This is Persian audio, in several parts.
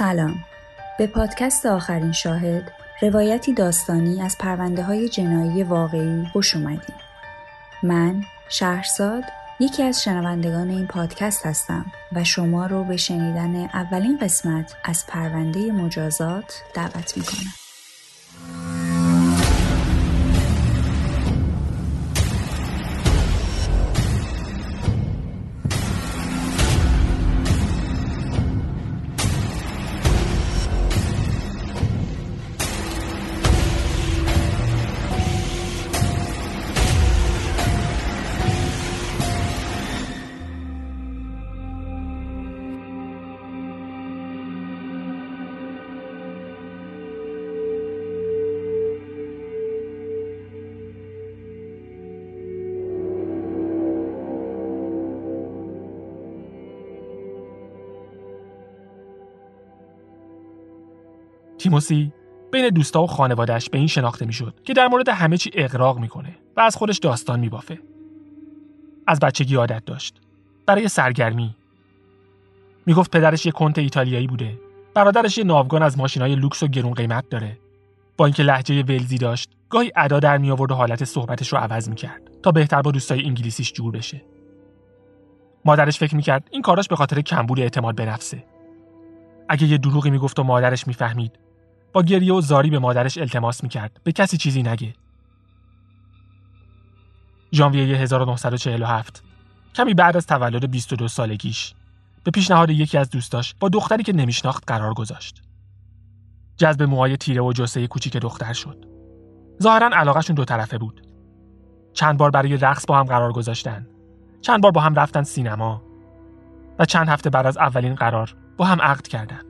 سلام. به پادکست آخرین شاهد روایتی داستانی از پرونده های جنایی واقعی خوش اومدیم من شهرزاد یکی از شنوندگان این پادکست هستم و شما رو به شنیدن اولین قسمت از پرونده مجازات دعوت می‌کنم. تیموسی بین دوستا و خانوادهش به این شناخته می‌شد که در مورد همه چی اقراق می‌کنه و از خودش داستان میبافه. از بچگی عادت داشت. برای سرگرمی. می‌گفت پدرش یه کنت ایتالیایی بوده. برادرش یه ناوگان از ماشینای لوکس و گرون قیمت داره. با اینکه لحجه ولزی داشت، گاهی ادا در می آورد و حالت صحبتش رو عوض می‌کرد تا بهتر با دوستای انگلیسیش جور بشه. مادرش فکر می‌کرد این کاراش به خاطر کمبود اعتماد به نفسه. اگه یه دروغی می‌گفت و مادرش می‌فهمید با گریه و زاری به مادرش التماس می‌کرد. به کسی چیزی نگه. ژانویه 1947 کمی بعد از تولد 22 سالگیش. به پیشنهاد یکی از دوستاش با دختری که نمیشناخت قرار گذاشت. جذب موهای تیره و جسه کوچیک دختر شد. ظاهرا علاقهشون دو طرفه بود. چند بار برای رقص با هم قرار گذاشتن. چند بار با هم رفتن سینما. و چند هفته بعد از اولین قرار با هم عقد کردن.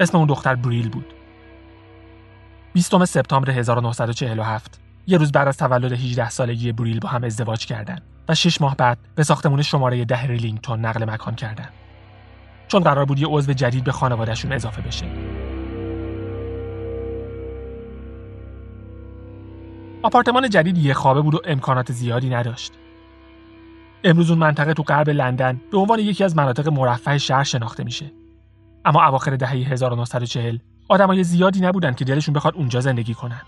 اسم اون دختر بریل بود. 20 سپتامبر 1947 یه روز بعد از تولد 18 سالگی بریل با هم ازدواج کردند و 6 ماه بعد به ساختمون شماره ده ریلینگتون نقل مکان کردند. چون قرار بود یه عضو جدید به خانوادهشون اضافه بشه. آپارتمان جدید یه خوابه بود و امکانات زیادی نداشت. امروز اون منطقه تو غرب لندن به عنوان یکی از مناطق مرفه شهر شناخته میشه. اما اواخر دهه 1940 آدمای زیادی نبودن که دلشون بخواد اونجا زندگی کنن.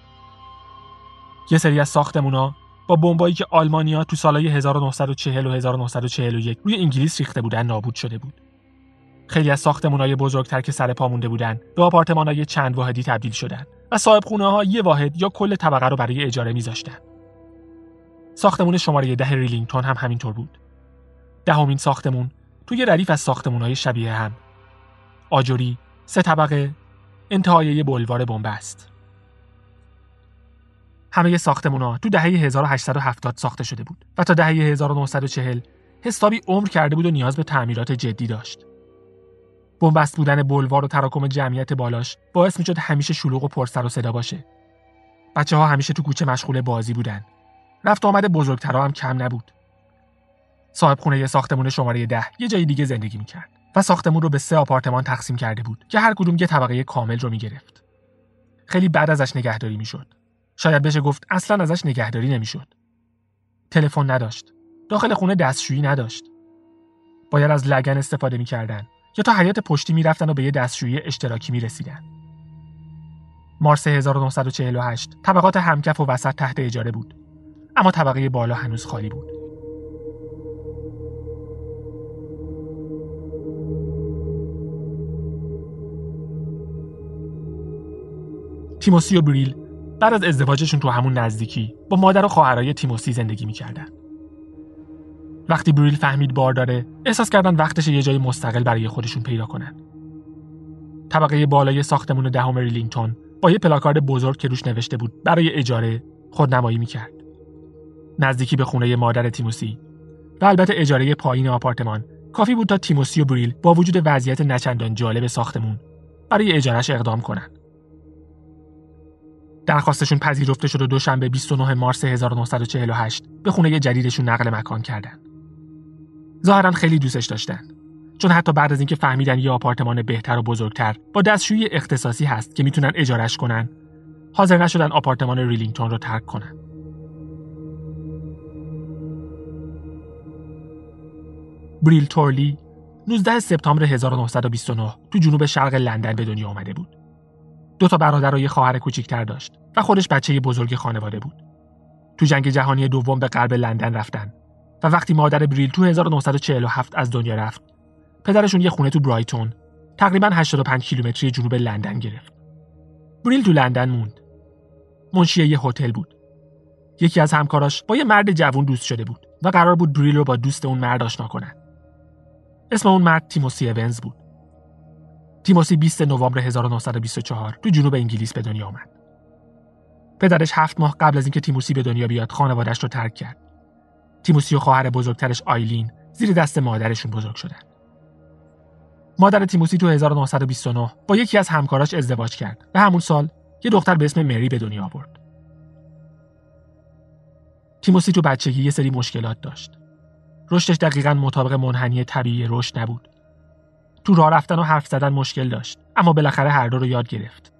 یه سری از ساختمونا با بمبایی که آلمانیا تو سالهای 1940 و 1941 روی انگلیس ریخته بودن نابود شده بود. خیلی از ساختمونای بزرگتر که سر پا مونده بودن به آپارتمانای چند واحدی تبدیل شدن و صاحب خونه ها یه واحد یا کل طبقه رو برای اجاره میذاشتن. ساختمون شماره ده ریلینگتون هم همینطور بود. دهمین ساختمون توی ردیف از ساختمونهای شبیه هم آجوری، سه طبقه، انتهای یه بلوار بنبست. همه ساختمونا تو دهه 1870 ساخته شده بود و تا دهه 1940 حسابی عمر کرده بود و نیاز به تعمیرات جدی داشت. بنبست بودن بلوار و تراکم جمعیت بالاش باعث می‌شد همیشه شلوغ و پرسر و صدا باشه. بچه ها همیشه تو کوچه مشغول بازی بودن. رفت آمد بزرگترها هم کم نبود. صاحب خونه یه ساختمون شماره ده یه جای دیگه زندگی می‌کرد. و ساختمون رو به سه آپارتمان تقسیم کرده بود که هر کدوم یه طبقه کامل رو می‌گرفت. خیلی بعد ازش نگهداری می‌شد. شاید بشه گفت اصلا ازش نگهداری نمی‌شد. تلفن نداشت. داخل خونه دستشویی نداشت. باید از لگن استفاده می‌کردن یا تا حیات پشتی می‌رفتن و به یه دستشویی اشتراکی می‌رسیدن. مارس 1948 طبقات همکف و وسط تحت اجاره بود. اما طبقه بالا هنوز خالی بود. تیموسی و بریل بعد از ازدواجشون تو همون نزدیکی با مادر و خواهرای تیموسی زندگی می‌کردن. وقتی بریل فهمید بار داره احساس کردن وقتش یه جای مستقل برای خودشون پیدا کنن طبقه بالای ساختمون دهم ریلینگتون با یه پلاکارد بزرگ که روش نوشته بود برای اجاره خودنمایی می‌کرد نزدیکی به خونه مادر تیموسی و البته اجاره پایین آپارتمان کافی بود تا تیموسی و بریل با وجود وضعیت نچندان جالب ساختمون برای اجارش اقدام کنند. درخواستشون پذیرفته شد و دوشنبه 29 مارس 1948 به خونه جدیدشون نقل مکان کردن. ظاهرا خیلی دوستش داشتن. چون حتی بعد از اینکه فهمیدن یه آپارتمان بهتر و بزرگتر با دستشویی اختصاصی هست که می‌تونن اجارش کنن، حاضر نشدن آپارتمان ریلینگتون رو ترک کنن. بریل تورلی 19 سپتامبر 1929 تو جنوب شرق لندن به دنیا آمده بود. دو تا برادر و یه خواهر کوچیکتر داشت و خودش بچه بزرگ خانواده بود. تو جنگ جهانی دوم به غرب لندن رفتن و وقتی مادر بریل تو 1947 از دنیا رفت، پدرشون یه خونه تو برایتون تقریبا 85 کیلومتری جنوب لندن گرفت. بریل تو لندن موند. منشی یه هتل بود. یکی از همکاراش با یه مرد جوون دوست شده بود و قرار بود بریل رو با دوست اون مرد آشنا کنن. اسم اون مرد تیموسی اونز بود. تیموسی 20 نوامبر 1924 تو جنوب انگلیس به دنیا آمد. پدرش هفت ماه قبل از اینکه تیموسی به دنیا بیاد خانوادش رو ترک کرد. تیموسی و خواهر بزرگترش آیلین زیر دست مادرشون بزرگ شدن. مادر تیموسی تو 1929 با یکی از همکاراش ازدواج کرد و همون سال یه دختر به اسم مری به دنیا آورد. تیموسی تو بچگی یه سری مشکلات داشت. رشدش دقیقا مطابق منحنی طبیعی رشد نبود. تو راه رفتن و حرف زدن مشکل داشت اما بالاخره هر دو رو یاد گرفت.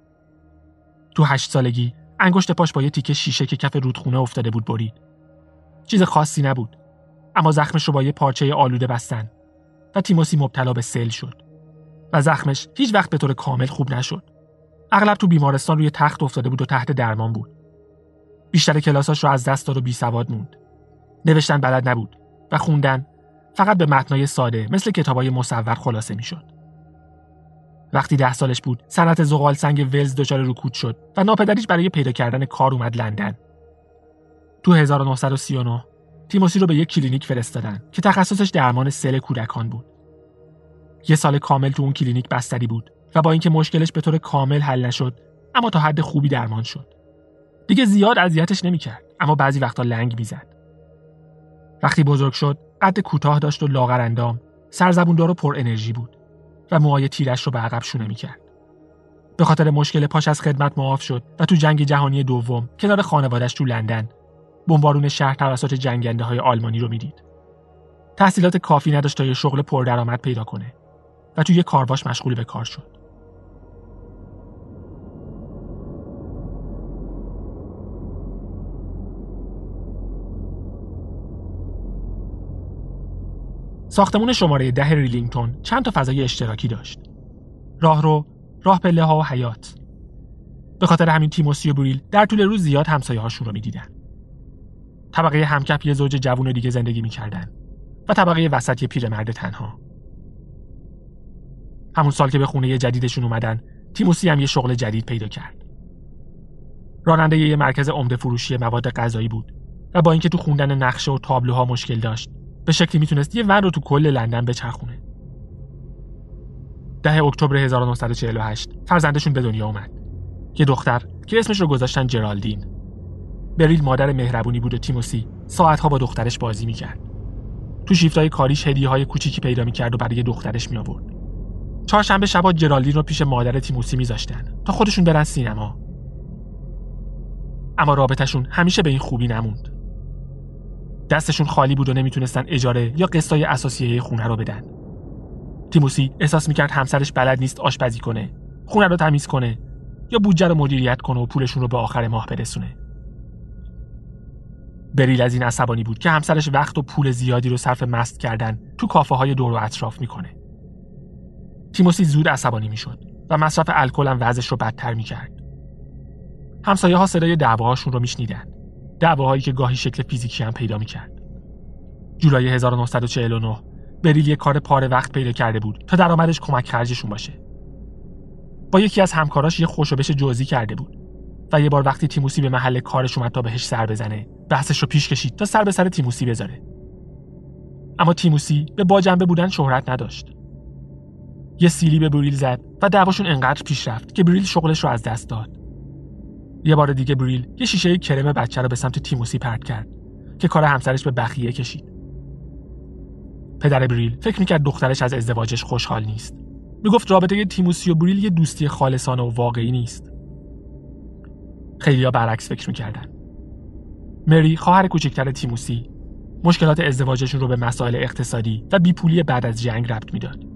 تو هشت سالگی انگشت پاش با یه تیکه شیشه که کف رودخونه افتاده بود برید. چیز خاصی نبود اما زخمش رو با یه پارچه آلوده بستن و تیموسی مبتلا به سل شد و زخمش هیچ وقت به طور کامل خوب نشد. اغلب تو بیمارستان روی تخت افتاده بود و تحت درمان بود. بیشتر کلاساش رو از دست داد و بی سواد موند. نوشتن بلد نبود و خوندن فقط به متنای ساده مثل کتابای مصور خلاصه می‌شد. وقتی ده سالش بود صنعت زغال سنگ ولز دچار رکود شد و ناپدریش برای پیدا کردن کار اومد لندن. تو 1939 تیموسی رو به یک کلینیک فرستادن که تخصصش درمان سل کودکان بود. یه سال کامل تو اون کلینیک بستری بود و با اینکه مشکلش به طور کامل حل نشد اما تا حد خوبی درمان شد. دیگه زیاد اذیتش نمی‌کرد اما بعضی وقتا لنگ می‌زد. وقتی بزرگ شد قد کوتاه داشت و لاغر اندام سرزبوندار و پر انرژی بود و موهای تیرش رو به عقب شونه می‌کرد. به خاطر مشکل پاش از خدمت معاف شد و تو جنگ جهانی دوم کنار خانوادش تو لندن بمبارون شهر توسط جنگنده های آلمانی رو می‌دید. تحصیلات کافی نداشت تا یه شغل پردرآمد پیدا کنه و توی یه کارواش مشغول به کار شد. ساختمون شماره ده ریلینگتون چند تا فضای اشتراکی داشت. راهرو، راه پله ها و حیات. به خاطر همین تیموسی و بریل در طول روز زیاد همسایه هاشون رو می‌دیدن. طبقه همکف یه زوج جوون دیگه زندگی می‌کردن و طبقه وسط یه پیرمرد تنها. همون سال که به خونه جدیدشون اومدن، تیموسی هم یه شغل جدید پیدا کرد. راننده یه مرکز عمده فروشی مواد غذایی بود و با اینکه تو خوندن نقشه و تابلوها مشکل داشت، به شکلی می‌تونست یه ون رو تو کل لندن بچرخونه. ده اکتبر 1948 فرزندشون به دنیا اومد. یه دختر که اسمش رو گذاشتن جرالدین. بریل مادر مهربونی بود و تیموسی ساعتها با دخترش بازی می‌کرد. تو شیفتای کاریش هدیه های کوچیکی پیدا می‌کرد و برای دخترش می آورد. چهارشنبه شبا جرالدین رو پیش مادر تیموسی میذاشتن تا خودشون برن سینما. اما رابطشون همیشه به این خوبی نموند. دستشون خالی بود و نمی‌تونستن اجاره یا قسطای اساسیه خونه رو بدن. تیموسی احساس می‌کرد همسرش بلد نیست آشپزی کنه، خونه رو تمیز کنه یا بودجه رو مدیریت کنه و پولشون رو به آخر ماه برسونه. بریل از این عصبانی بود که همسرش وقت و پول زیادی رو صرف مست کردن تو کافه های دور و اطراف می‌کنه. تیموسی زود عصبانی می‌شد و مصرف الکل هم وضعش رو بدتر می‌کرد. همسایه ها صدای دعواهاشون رو میشنیدن. دعواهایی که گاهی شکل فیزیکی هم پیدا می‌کرد. جولای 1949 بریل یه کار پاره وقت پیدا کرده بود تا درآمدش کمک خرجشون باشه. با یکی از همکاراش یه خوشوبش جزئی کرده بود و یه بار وقتی تیموسی به محل کارش اومد تا بهش سر بزنه بحثش رو پیش کشید تا سر به سر تیموسی بذاره. اما تیموسی به با جنبه بودن شهرت نداشت یه سیلی به بریل زد و دعواشون انقدر پیش رفت که بریل شغلش رو از دست داد یه بار دیگه بریل یه شیشه کرم بچه رو به سمت تیموسی پرت کرد که کار همسرش به بخیه کشید. پدر بریل فکر می‌کرد دخترش از ازدواجش خوشحال نیست. می‌گفت رابطه تیموسی و بریل یه دوستی خالصانه و واقعی نیست. خیلیا برعکس فکر می‌کردن. مری خواهر کوچکتر تیموسی مشکلات ازدواجشون رو به مسائل اقتصادی و بیپولی بعد از جنگ ربط می‌داد.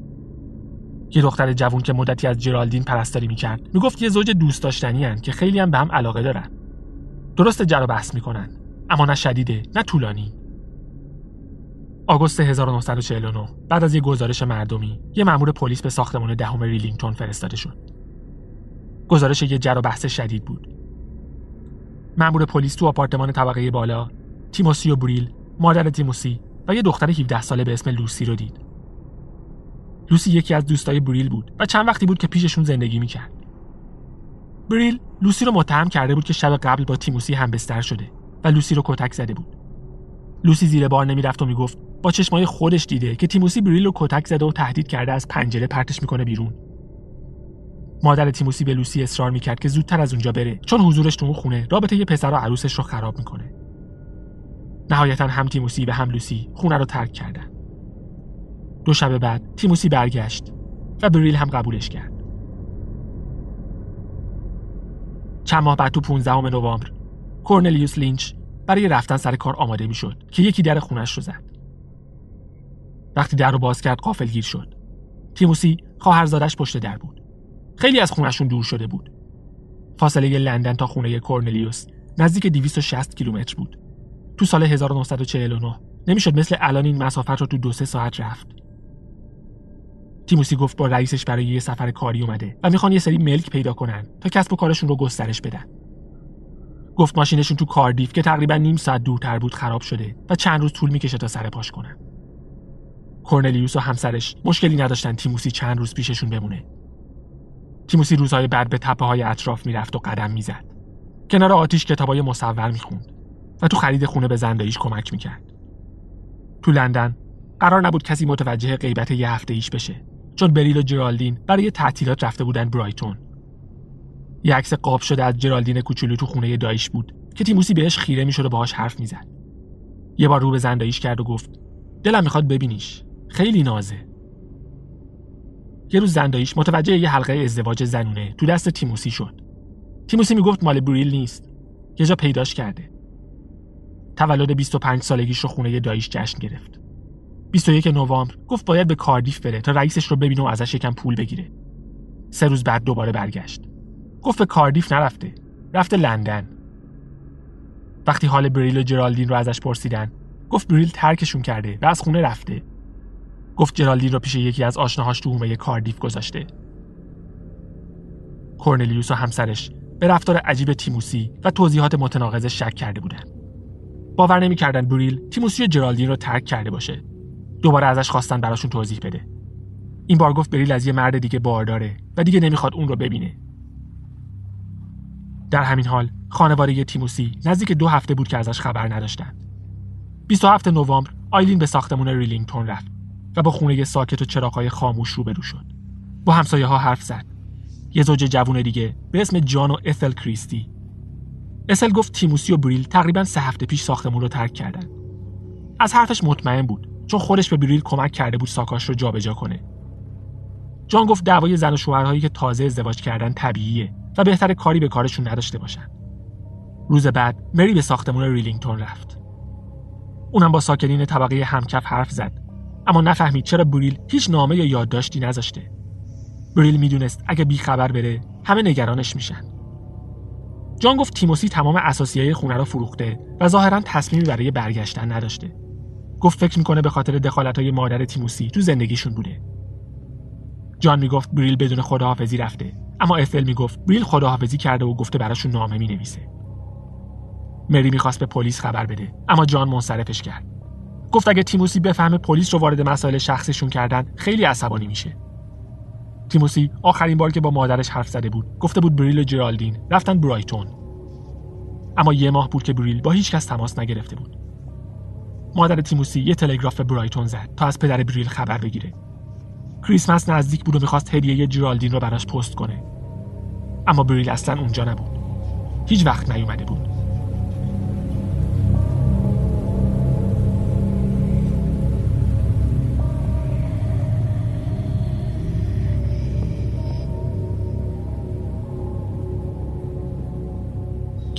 یه دختر جوون که مدتی از جرالدین پرستاری می‌کرد. می‌گفت یه زوج دوست داشتنی هن که خیلی هم به هم علاقه دارن. درسته جر و بحث می‌کنن. اما نه شدیده نه طولانی. آگوست 1949 بعد از یه گزارش مردمی یه مأمور پلیس به ساختمان دهم ریلینگتون فرستاده شد. گزارش یه جر و بحث شدید بود. مأمور پلیس تو آپارتمان طبقه بالا تیموسی و بریل مادر تیموسی و یه دختر 17 ساله به اسم لوسی رو دید. لوسی یکی از دوستای بریل بود و چند وقتی بود که پیششون زندگی می‌کرد. بریل لوسی رو متهم کرده بود که شب قبل با تیموسی هم بستر شده و لوسی رو کتک زده بود. لوسی زیر بار نمی‌رفت و می‌گفت با چشمای خودش دیده که تیموسی بریل رو کتک زده و تهدید کرده از پنجره پرتش می‌کنه بیرون. مادر تیموسی به لوسی اصرار می‌کرد که زودتر از اونجا بره چون حضورش تو خونه رابطه‌ی پسر و عروسش رو خراب می‌کنه. نهایتا هم تیموسی و هم لوسی خونه رو ترک کردن. دو شب بعد تیموسی برگشت و بریل هم قبولش کرد. چند ماه بعد تو 15 نوامبر کورنلیوس لینچ برای رفتن سر کار آماده می‌شد که یکی در خونش رو زد. وقتی در رو باز کرد گیر شد. تیموسی خواهرزادش پشت در بود. خیلی از خونشون دور شده بود. فاصله لندن تا خونه کورنلیوس نزدیک 260 کیلومتر بود. تو سال 1949 نمی‌شد مثل الان این مسافت رو تو دو سه ساعت رفت. تیموسی گفت با رئیسش برای یه سفر کاری اومده و می‌خوان یه سری ملک پیدا کنن تا کسب و کارشون رو گسترش بدن. گفت ماشینشون تو کاردیف که تقریبا نیم ساعت دورتر بود خراب شده و چند روز طول می‌کشه تا سر پاش کنن. کورنلیوس و همسرش مشکلی نداشتن تیموسی چند روز پیششون بمونه. تیموسی روزهای بعد به تپه های اطراف می‌رفت و قدم می‌زد. کنار آتیش کتابای مصور می‌خوند و تو خرید خونه به زنداییش کمک می‌کرد. تو لندن قرار نبود کسی متوجه غیبت یه هفته ایش بشه. چون بریل و جرالدین برای تعطیلات رفته بودن برایتون. یه عکس قاب شده از جرالدین کوچولو تو خونه دایش بود که تیموسی بهش خیره می‌شد و باهاش حرف می‌زد. یه بار رو به زنداییش کرد و گفت دلم می‌خواد ببینیش. خیلی نازه. یه روز زنداییش متوجه یه حلقه ازدواج زنونه تو دست تیموسی شد. تیموسی می‌گفت مال بریل نیست. یه جا پیداش کرده. تولد 25 سالگیش رو خونه داییش جشن گرفت. 21 نوامبر گفت باید به کاردیف بره تا رئیسش رو ببینه و ازش یکم پول بگیره. سه روز بعد دوباره برگشت. گفت به کاردیف نرفته. رفته لندن. وقتی حال بریل و جرالدین رو ازش پرسیدن گفت بریل ترکشون کرده و از خونه رفته. گفت جرالدین رو پیش یکی از آشناهاش تو حومه کاردیف گذاشته. کورنلیوس و همسرش به رفتار عجیب تیموسی و توضیحات متناقضش شک کرده بودن. باور نمی‌کردن بریل تیموسی و جرالدین رو ترک کرده باشه. دوباره ازش خواستن براشون توضیح بده. این بار گفت بریل از یه مرد دیگه بارداره و دیگه نمی‌خواد اون رو ببینه. در همین حال خانواده تیموسی نزدیک دو هفته بود که ازش خبر نداشتند 27 نوامبر آیلین به ساختمون ریلینگتون رفت و با خونه ساکت و چراغهای خاموش روبرو شد. با همسایه ها حرف زد. یه زوج جوون دیگه به اسم جان و اثل کریستی. اثل گفت تیموسی و بریل تقریبا سه هفته پیش ساختمون رو ترک کردن. از حرفش مطمئن بود. چون خودش به بریل کمک کرده بود ساکاش رو جابجا کنه. جان گفت دعوای زن و شوهرهایی که تازه ازدواج کردن طبیعیه و بهتره کاری به کارشون نداشته باشن. روز بعد مری به ساختمون ریلینگتون رفت. اونم با ساکنین طبقه همکف حرف زد. اما نفهمید چرا بریل هیچ نامه یا یادداشتی نذاشته. بریل می‌دونست اگه بی خبر بره همه نگرانش میشن. جان گفت تیموسی تمام اثاثیه‌ی خونه رو فروخته و ظاهرا تصمیمی برای برگشتن نداشته. گفت فکر می‌کنه به خاطر دخالت های مادر تیموسی تو زندگیشون بوده. جان می‌گفت بریل بدون خداحافظی رفته اما افل می‌گفت بریل خداحافظی کرده و گفته براشون نامه می‌نویسه. مری می‌خواست به پلیس خبر بده اما جان منصرفش کرد. گفت اگه تیموسی بفهمه پلیس رو وارد مسائل شخصیشون کردن خیلی عصبانی میشه. تیموسی آخرین بار که با مادرش حرف زده بود گفته بود بریل و جرالدین رفتن برایتون. اما یه ماه بود که بریل با هیچ کس تماس نگرفته بود. مادر تیموسی یه تلگراف به برایتون زد تا از پدر بریل خبر بگیره. کریسمس نزدیک بود و می‌خواست هدیه جرالدین رو براش پست کنه. اما بریل اصلا اونجا نبود. هیچ وقت نیومده بود.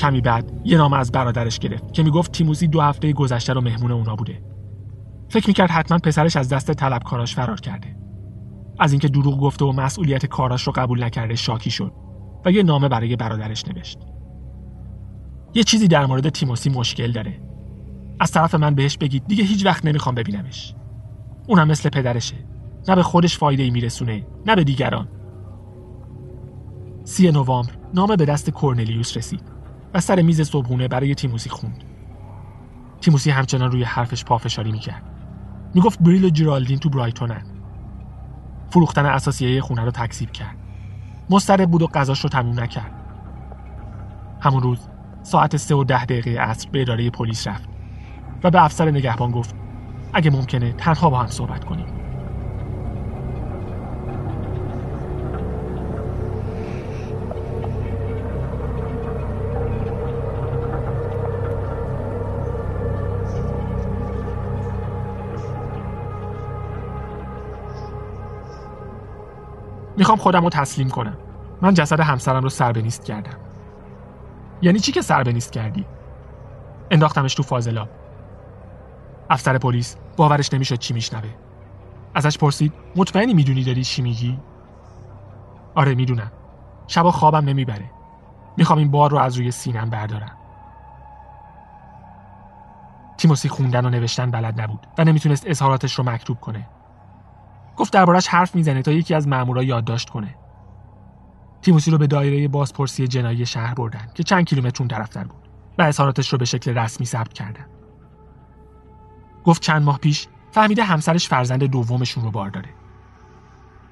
کمی بعد یه نامه از برادرش گرفت که می‌گفت تیموسی دو هفته گذشته رو مهمون اونا بوده. فکر می‌کرد حتما پسرش از دست طلبکاراش فرار کرده. از اینکه دروغ گفته و مسئولیت کاراش رو قبول نکرده شاکی شد و یه نامه برای برادرش نوشت. یه چیزی در مورد تیموسی مشکل داره. از طرف من بهش بگید دیگه هیچ وقت نمی‌خوام ببینمش. اونم مثل پدرشه. نه به خودش فایده ای میرسونه نه به دیگران. سی نوامبر نامه به دست کورنلیوس رسید. و سر میز صبحونه برای تیموسی خوند. تیموسی همچنان روی حرفش پافشاری می‌کرد. می‌گفت بریل و جرالدین تو برایتونن. فروختن اساسیه خونه رو تکذیب کرد. مضطرب بود و غذاش رو تموم نکرد. همون روز ساعت سه و ده دقیقه عصر به اداره پلیس رفت و به افسر نگهبان گفت اگه ممکنه تنها با هم صحبت کنیم. می‌خوام خودم رو تسلیم کنم. من جسد همسرم رو سر نیست کردم. یعنی چی که سر نیست کردی؟ انداختمش تو فاضلا. افسر پلیس باورش نمی‌شد چی میشنوه. ازش پرسید مطمئنی می‌دونی داری چی میگی؟ آره می‌دونم. شبا خوابم نمی‌بره. می‌خوام این بار رو از روی سینم بردارم. تیموسی خوندن و نوشتن بلد نبود و نمی‌تونست اظهاراتش رو مکتوب کنه. گفت دربارش حرف می‌زنه تا یکی از مامورا یادداشت کنه. تیموسی رو به دایره بازپرسی جنایی شهر بردن که چند کیلومتر اون طرفتر بود و اظهاراتش رو به شکل رسمی ثبت کردن. گفت چند ماه پیش فهمیده همسرش فرزند دومشون رو بار داره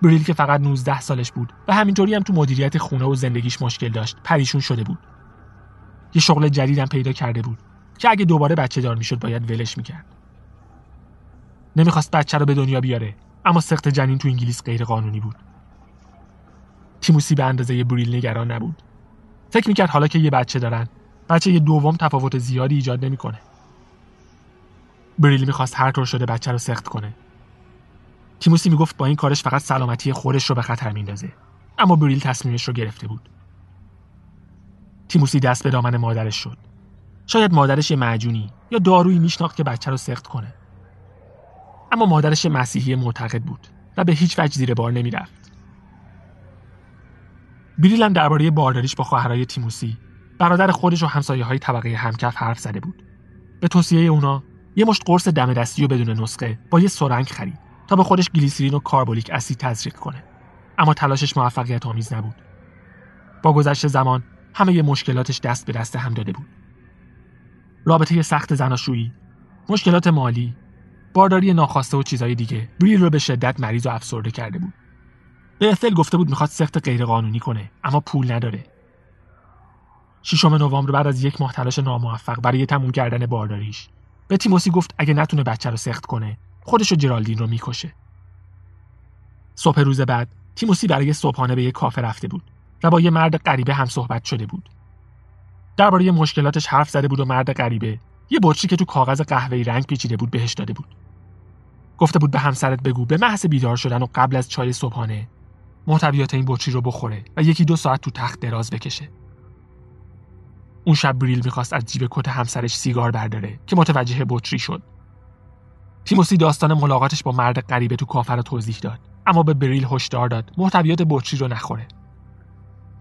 بریل که فقط 19 سالش بود و همینطوری هم تو مدیریت خونه و زندگیش مشکل داشت پریشون شده بود. یه شغل جدیدم پیدا کرده بود که اگه دوباره بچه دار می‌شد باید ولش می‌کرد. نمی‌خواست بچه رو به دنیا بیاره. اما سخت جنین تو انگلیس غیر قانونی بود تیموسی به اندازه بریل نگران نبود. فکر می‌کرد حالا که یه بچه دارن بچه یه دوم تفاوت زیادی ایجاد نمی‌کنه. بریل می‌خواست هر طور شده بچه رو سخت کنه. تیموسی می‌گفت با این کارش فقط سلامتی خودش رو به خطر میندازه. اما بریل تصمیمش رو گرفته بود. تیموسی دست به دامن مادرش شد. شاید مادرش یه معجونی یا دارویی میشناخت که بچه رو سخت کنه. اما مادرش مسیحی معتقد بود و به هیچ وجه زیر بار نمی‌رفت. بریل هم درباره بارداریش با خواهرای تیموسی برادر خودش و همسایه های طبقه همکف حرف زده بود. به توصیه اونا یه مشت قرص دم دستی و بدون نسخه با یه سرنگ خرید تا به خودش گلیسرین و کاربولیک اسید تزریق کنه. اما تلاشش موفقیت آمیز نبود. با گذشت زمان همه مشکلاتش دست به دست هم داده بود. رابطه سخت زناشویی، مشکلات مالی، بارداری ناخواسته و چیزای دیگه. بریل رو به شدت مریض و افسرده کرده بود. به اثل گفته بود می‌خواد سخت غیرقانونی کنه اما پول نداره. ششم نوامبر بعد از یک ماه تلاش ناموفق برای تموم کردن بارداریش. به تیموسی گفت اگه نتونه بچه رو سخت کنه خودش و جرالدین رو می‌کشه. صبح روز بعد تیموسی برای صبحانه به یک کافه رفته بود و با یه مرد غریبه هم صحبت شده بود. درباره مشکلاتش حرف زده بود و مرد غریبه یه بطری که تو کاغذ قهوه‌ای رنگ پیچیده بود بهش داده بود. گفته بود به همسرت بگو به محض بیدار شدن و قبل از چای صبحانه. محتویات این بطری رو بخوره و یکی دو ساعت تو تخت دراز بکشه. اون شب بریل می‌خواست از جیب کت همسرش سیگار برداره که متوجه بطری شد. تیموسی داستان ملاقاتش با مرد غریبه تو کافر رو توضیح داد. اما به بریل هشدار داد محتویات بطری رو نخوره.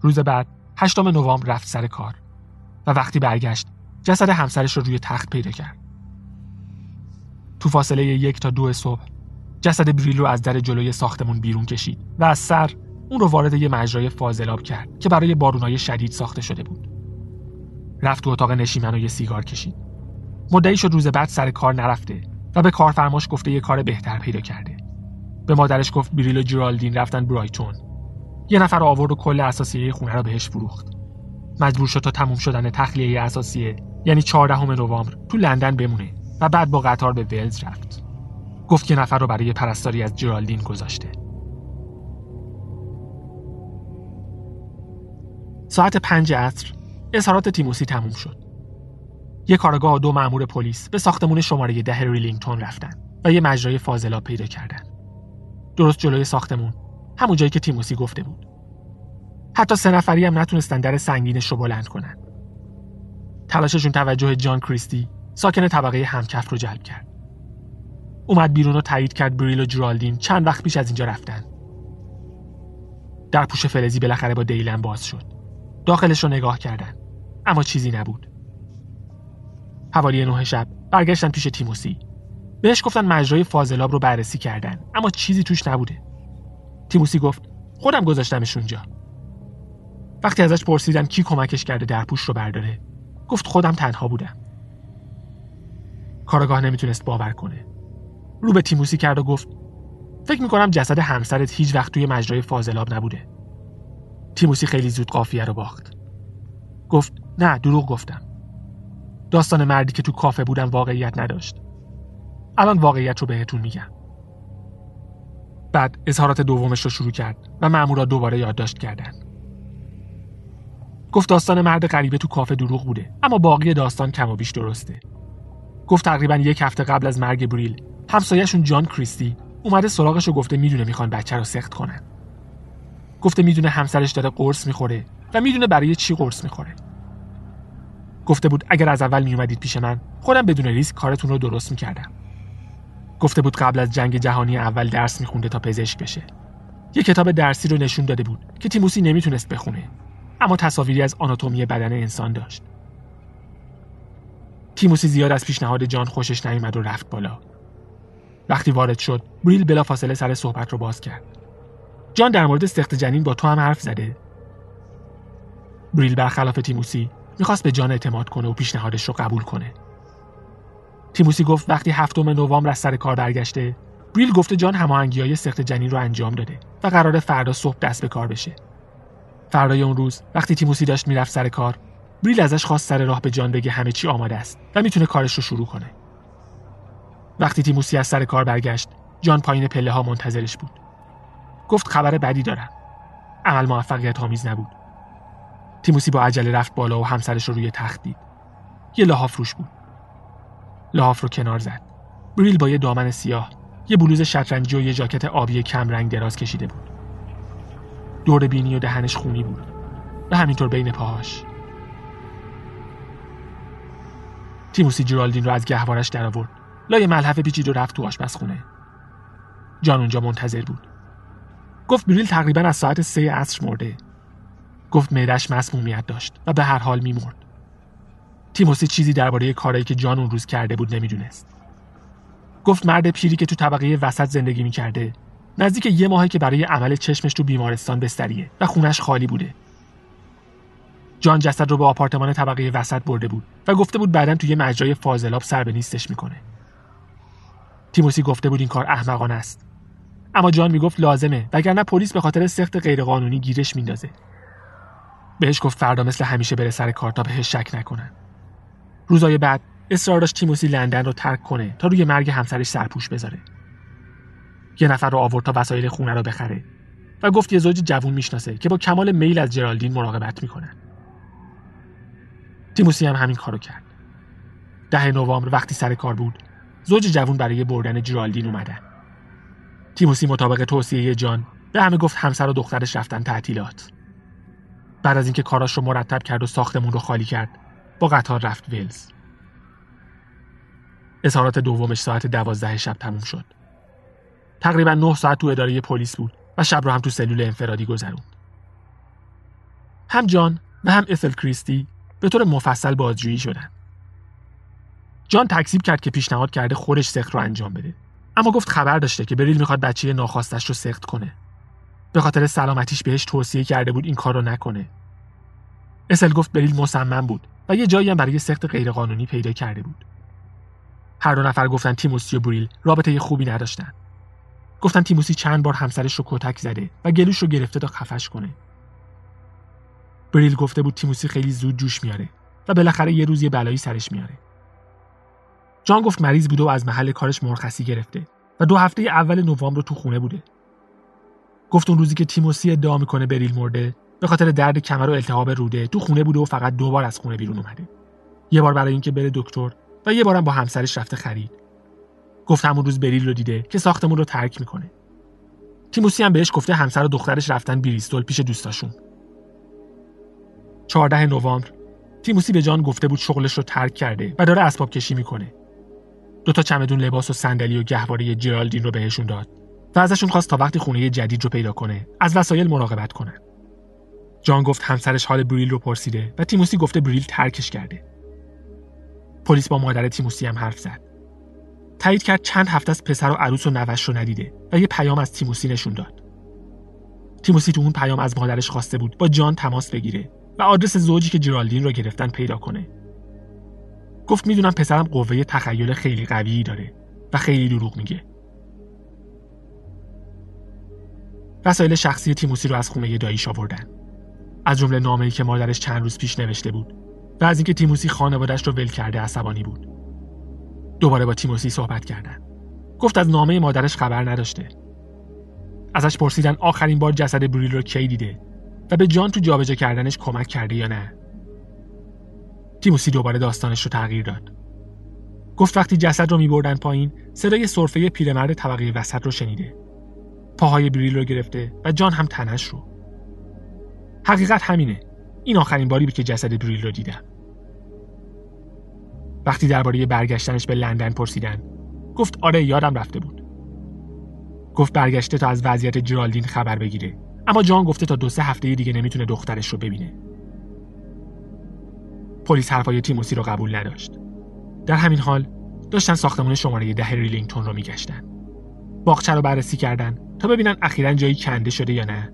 روز بعد هشتم نوامبر رفت سر کار و وقتی برگشت جسد همسرش رو روی تخت پیدا کرد. تو فاصله یک تا دو صبح جسد بریل رو از در جلوی ساختمون بیرون کشید و از سر اون رو وارد یه مجرای فاضلاب کرد که برای بارونای شدید ساخته شده بود. رفت تو اتاق نشیمن و یه سیگار کشید. مدعی شد روز بعد سر کار نرفته و به کارفرماش گفته یه کار بهتر پیدا کرده. به مادرش گفت بریل و جرالدین رفتن برایتون. یه نفر آورد و کل اساسیه خونه رو بهش فروخت. مجبور شد تا تموم شدن تخلیه اساسیه یعنی 14 نوامبر تو لندن بمونه. و بعد با قطار به ولز رفت. گفت که نفر رو برای پرستاری از جرالدین گذاشته. ساعت پنج عصر اظهارات تیموسی تموم شد. یک کارآگاه و دو مأمور پلیس به ساختمون شماره ده ریلینگتون رفتن و یه مجرای فاضلاب پیدا کردن. درست جلوی ساختمون، همون جایی که تیموسی گفته بود. حتی سه نفری هم نتونستن در سنگینش رو بلند کنن. تلاششون توجه جان کریستی ساکن طبقه همکف رو جلب کرد. اومد بیرون و تایید کرد بریل و جرالدین چند وقت پیش از اینجا رفتن. در پوش فلزی بالاخره با دیلن باز شد. داخلش رو نگاه کردن. اما چیزی نبود. حوالی نه شب برگشتن پیش تیموسی. بهش گفتن مجرای فاضلاب رو بررسی کردن اما چیزی توش نبوده. تیموسی گفت خودم گذاشتمش اونجا. وقتی ازش پرسیدن کی کمکش کرده در پوش رو برداره گفت خودم تنها بودم. کارگاه نمی‌تونست باور کنه. رو به تیموسی کرد و گفت فکر می‌کنم جسد همسرت هیچ وقت توی مجرای فاضلاب نبوده. تیموسی خیلی زود قافیه رو باخت. گفت نه دروغ گفتم. داستان مردی که تو کافه بودم واقعیت نداشت. الان واقعیت رو بهتون میگم. بعد اظهارات دومش رو شروع کرد و مامورا دوباره یادداشت کردن. گفت داستان مرد غریبه تو کافه دروغ بوده اما باقی داستان کم و بیش درسته. گفت تقریبا یک هفته قبل از مرگ بریل همسایهشون جان کریستی اومده سراغش و گفته می‌دونه می‌خوان بچه رو سخت کنن. گفته می‌دونه همسرش داره قرص می‌خوره و می‌دونه برای چی قرص می‌خوره. گفته بود اگر از اول میومدید پیش من خودم بدون ریسک کارتون رو درست می‌کردم. گفته بود قبل از جنگ جهانی اول درس میخونده تا پزشک بشه. یه کتاب درسی رو نشون داده بود که تیموسی نمی‌تونست بخونه اما تصاویری از آناتومی بدن انسان داشت. تیموسی زیاد از پیشنهاد جان خوشش نیامد و رفت بالا. وقتی وارد شد، بریل بلافاصله سر صحبت رو باز کرد. جان در مورد سخت جنین با تو هم حرف زده. بریل برخلاف تیموسی می‌خواست به جان اعتماد کنه و پیشنهادش رو قبول کنه. تیموسی گفت وقتی هفتم نوامبر از سر کار برگشته بریل گفته جان هماهنگی های سخت جنین رو انجام داده و قرار فردا صبح دست به کار بشه. فردای اون روز وقتی تیموسی داشت می‌رفت سر کار بریل ازش خواست سر راه به جان بگه همه چی آماده است و می‌تونه کارش رو شروع کنه. وقتی تیموسی از سر کار برگشت جان پایین پله ها منتظرش بود. گفت خبر بدی دارم. عمل موفقیت آمیز نبود. تیموسی با عجله رفت بالا و همسرش رو روی تخت دید. یه لحاف روش بود. لحاف رو کنار زد. بریل با یه دامن سیاه، یه بلوز شطرنجی و یه جاکت آبی کم رنگ دراز کشیده بود. دور بینی و دهنش خونی بود و همینطور بین پاهاش. تیموسی جرالدین رو از گهوارش در آورد. لای ملحفه پیچید و رفت تو آشپزخونه. جان اونجا منتظر بود. گفت بریل تقریبا از ساعت سه عصر مرده. گفت معدش مسمومیت داشت و به هر حال میمرد. تیموسی چیزی درباره کارایی که جان اون روز کرده بود نمی‌دونست. گفت مرد پیری که تو طبقه وسط زندگی می‌کرده نزدیک یه ماهی که برای عمل چشمش تو بیمارستان بستریه و خونش خالی بوده. جان جسد رو به آپارتمان طبقه وسط برده بود و گفته بود بعدا توی مجرای فاضلاب سر به نیستش می‌کنه. تیموسی گفته بود این کار احمقانه است. اما جان می‌گفت لازمه وگرنه پلیس به خاطر سخت غیرقانونی گیرش میندازه. بهش گفت فردا مثل همیشه بره سر کار تا بهش شک نکنن. روزای بعد اصرار داشت تیموسی لندن رو ترک کنه تا روی مرگ همسرش سرپوش بذاره. یه نفر رو آورد تا وسایل خونه رو بخره و گفت یه زوج جوون می‌شناسه که با کمال میل از جرالدین مراقبت می‌کنن. تیموسی هم همین کارو کرد. ده نوامبر وقتی سر کار بود، زوج جوون برای بردن جرالدین اومدن. تیموسی مطابق توصیه جان به همه گفت همسر و دخترش رفتن تعطیلات. بعد از اینکه کاراش رو مرتب کرد و ساختمون رو خالی کرد، با قطار رفت ولز. اظهارات دومش ساعت دوازده شب تموم شد. تقریبا نه ساعت تو اداره پلیس بود و شب رو هم تو سلول انفرادی گذروند. هم جان و هم اثل کریستی به طور مفصل بازجویی شدن. جان تکذیب کرد که پیشنهاد کرده خودش سخت رو انجام بده. اما گفت خبر داشته که بریل می‌خواد بچه ناخواستش رو سخت کنه. به خاطر سلامتیش بهش توصیه کرده بود این کار رو نکنه. اسل گفت بریل مصمم بود و یه جایی هم برای سخت غیرقانونی پیدا کرده بود. هر دو نفر گفتن تیموسی و بریل رابطه خوبی نداشتن. گفتن تیموسی چند بار همسرش رو کتک زده و گلوش رو گرفته تا خفش کنه. بریل گفته بود تیموسی خیلی زود جوش میاره و بالاخره یه روز یه بلایی سرش میاره. جان گفت مریض بوده و از محل کارش مرخصی گرفته و دو هفته اول نوامبر تو خونه بوده. گفت اون روزی که تیموسی ادعا می‌کنه بریل مرده به خاطر درد کمر و التهاب روده تو خونه بوده و فقط دو بار از خونه بیرون اومده. یه بار برای اینکه بره دکتر و یه بارم با همسرش رفته خرید. گفت همون روز بریل رو دیده که ساختمون رو ترک می‌کنه. تیموسی هم بهش گفته همسر و دخترش رفتن بریستول پیش دوستاشون. 14 نوامبر تیموسی به جان گفته بود شغلش رو ترک کرده و داره اسباب کشی می‌کنه. دو تا چمدون لباس و صندلی و گهواره جرالدین رو بهشون داد و ازشون خواست تا وقتی خونه جدید رو پیدا کنه از وسایل مراقبت کنه. جان گفت همسرش حال بریل رو پرسیده و تیموسی گفته بریل ترکش کرده. پلیس با مادر تیموسی هم حرف زد. تایید کرد چند هفته از پسر و عروس و نوش رو ندیده و یه پیام از تیموسی نشون داد. تیموسی تو اون پیام از مادرش خواسته بود با جان تماس بگیره و آدرس زوجی که جرالدین رو گرفتن پیدا کنه. گفت می‌دونم پسرم قوه تخیل خیلی قویی داره و خیلی دروغ میگه. وسایل شخصی تیموسی رو از خونه داییش آوردن. از جمله نامه‌ای که مادرش چند روز پیش نوشته بود و از اینکه تیموسی خانوادش رو ول کرده عصبانی بود. دوباره با تیموسی صحبت کردن. گفت از نامه مادرش خبر نداشته. ازش پرسیدن آخرین بار جسد بریل رو کی دیده به جان تو جابجا کردنش کمک کرده یا نه. تیموسی دوباره داستانش رو تغییر داد. گفت وقتی جسد رو میبردن پایین صدای سرفه پیرمرد طبقه وسط رو شنیده. پاهای بریل رو گرفته و جان هم تنش رو. حقیقت همینه. این آخرین باری بود که جسد بریل رو دیدم. وقتی درباره برگشتنش به لندن پرسیدن گفت آره یادم رفته بود گفت برگشته تا از وضعیت جرالدین خبر بگیره اما جان گفته تا دو سه هفته دیگه نمی‌تونه دخترش رو ببینه. پلیس حرفای تیموسی رو قبول نداشت. در همین حال داشتن ساختمون شماره ده ریلینگتون رو میگشتن. باغچه رو بررسی کردن تا ببینن اخیرا جایی کنده شده یا نه.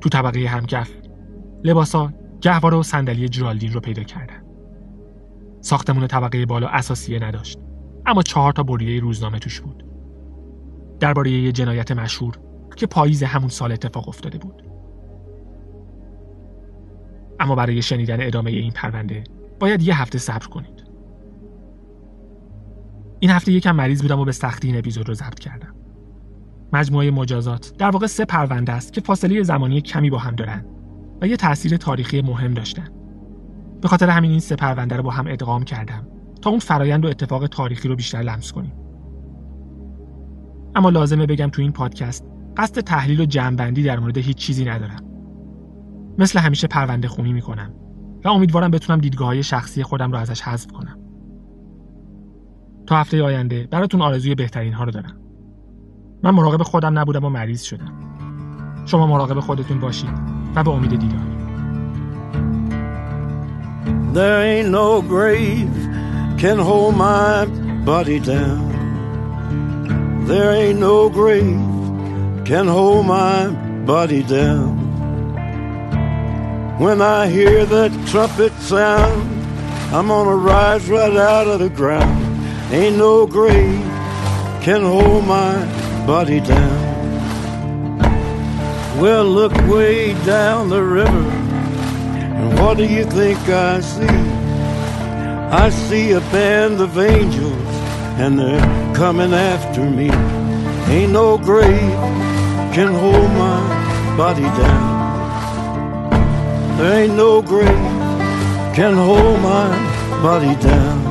تو طبقه همکف لباسا گهواره و صندلی جرالدین رو پیدا کردن. ساختمون طبقه بالا اساسیه نداشت اما چهار تا بریده روزنامه توش بود. درباره یه جنایت مشهور که پاییز همون سال اتفاق افتاده بود. اما برای شنیدن ادامه این پرونده باید یه هفته صبر کنید. این هفته یکم مریض بودم و به سختی این اپیزود رو ضبط کردم. مجموعه مجازات در واقع سه پرونده است که فاصله زمانی کمی با هم دارن و یه تاثیر تاریخی مهم داشتن. به خاطر همین این سه پرونده رو با هم ادغام کردم تا اون فرایند و اتفاق تاریخی رو بیشتر لمس کنیم. اما لازمه بگم تو این پادکست قصد تحلیل و جمعبندی در مورد هیچ چیزی ندارم. مثل همیشه پرونده خونی می‌کنم و امیدوارم بتونم دیدگاه های شخصی خودم رو ازش حذف کنم. تا هفته آینده براتون آرزوی بهترین ها رو دارم. من مراقب خودم نبودم و مریض شدم. شما مراقب خودتون باشید و به امید دیدار There ain't no grave can hold my body down. There ain't no grave can hold my body down. When I hear that trumpet sound, I'm gonna rise right out of the ground. Ain't no grave can hold my body down. Well, look way down the river and what do you think I see? I see a band of angels, and they're coming after me. Ain't no grave can hold my body down. There ain't no grave can hold my body down. body down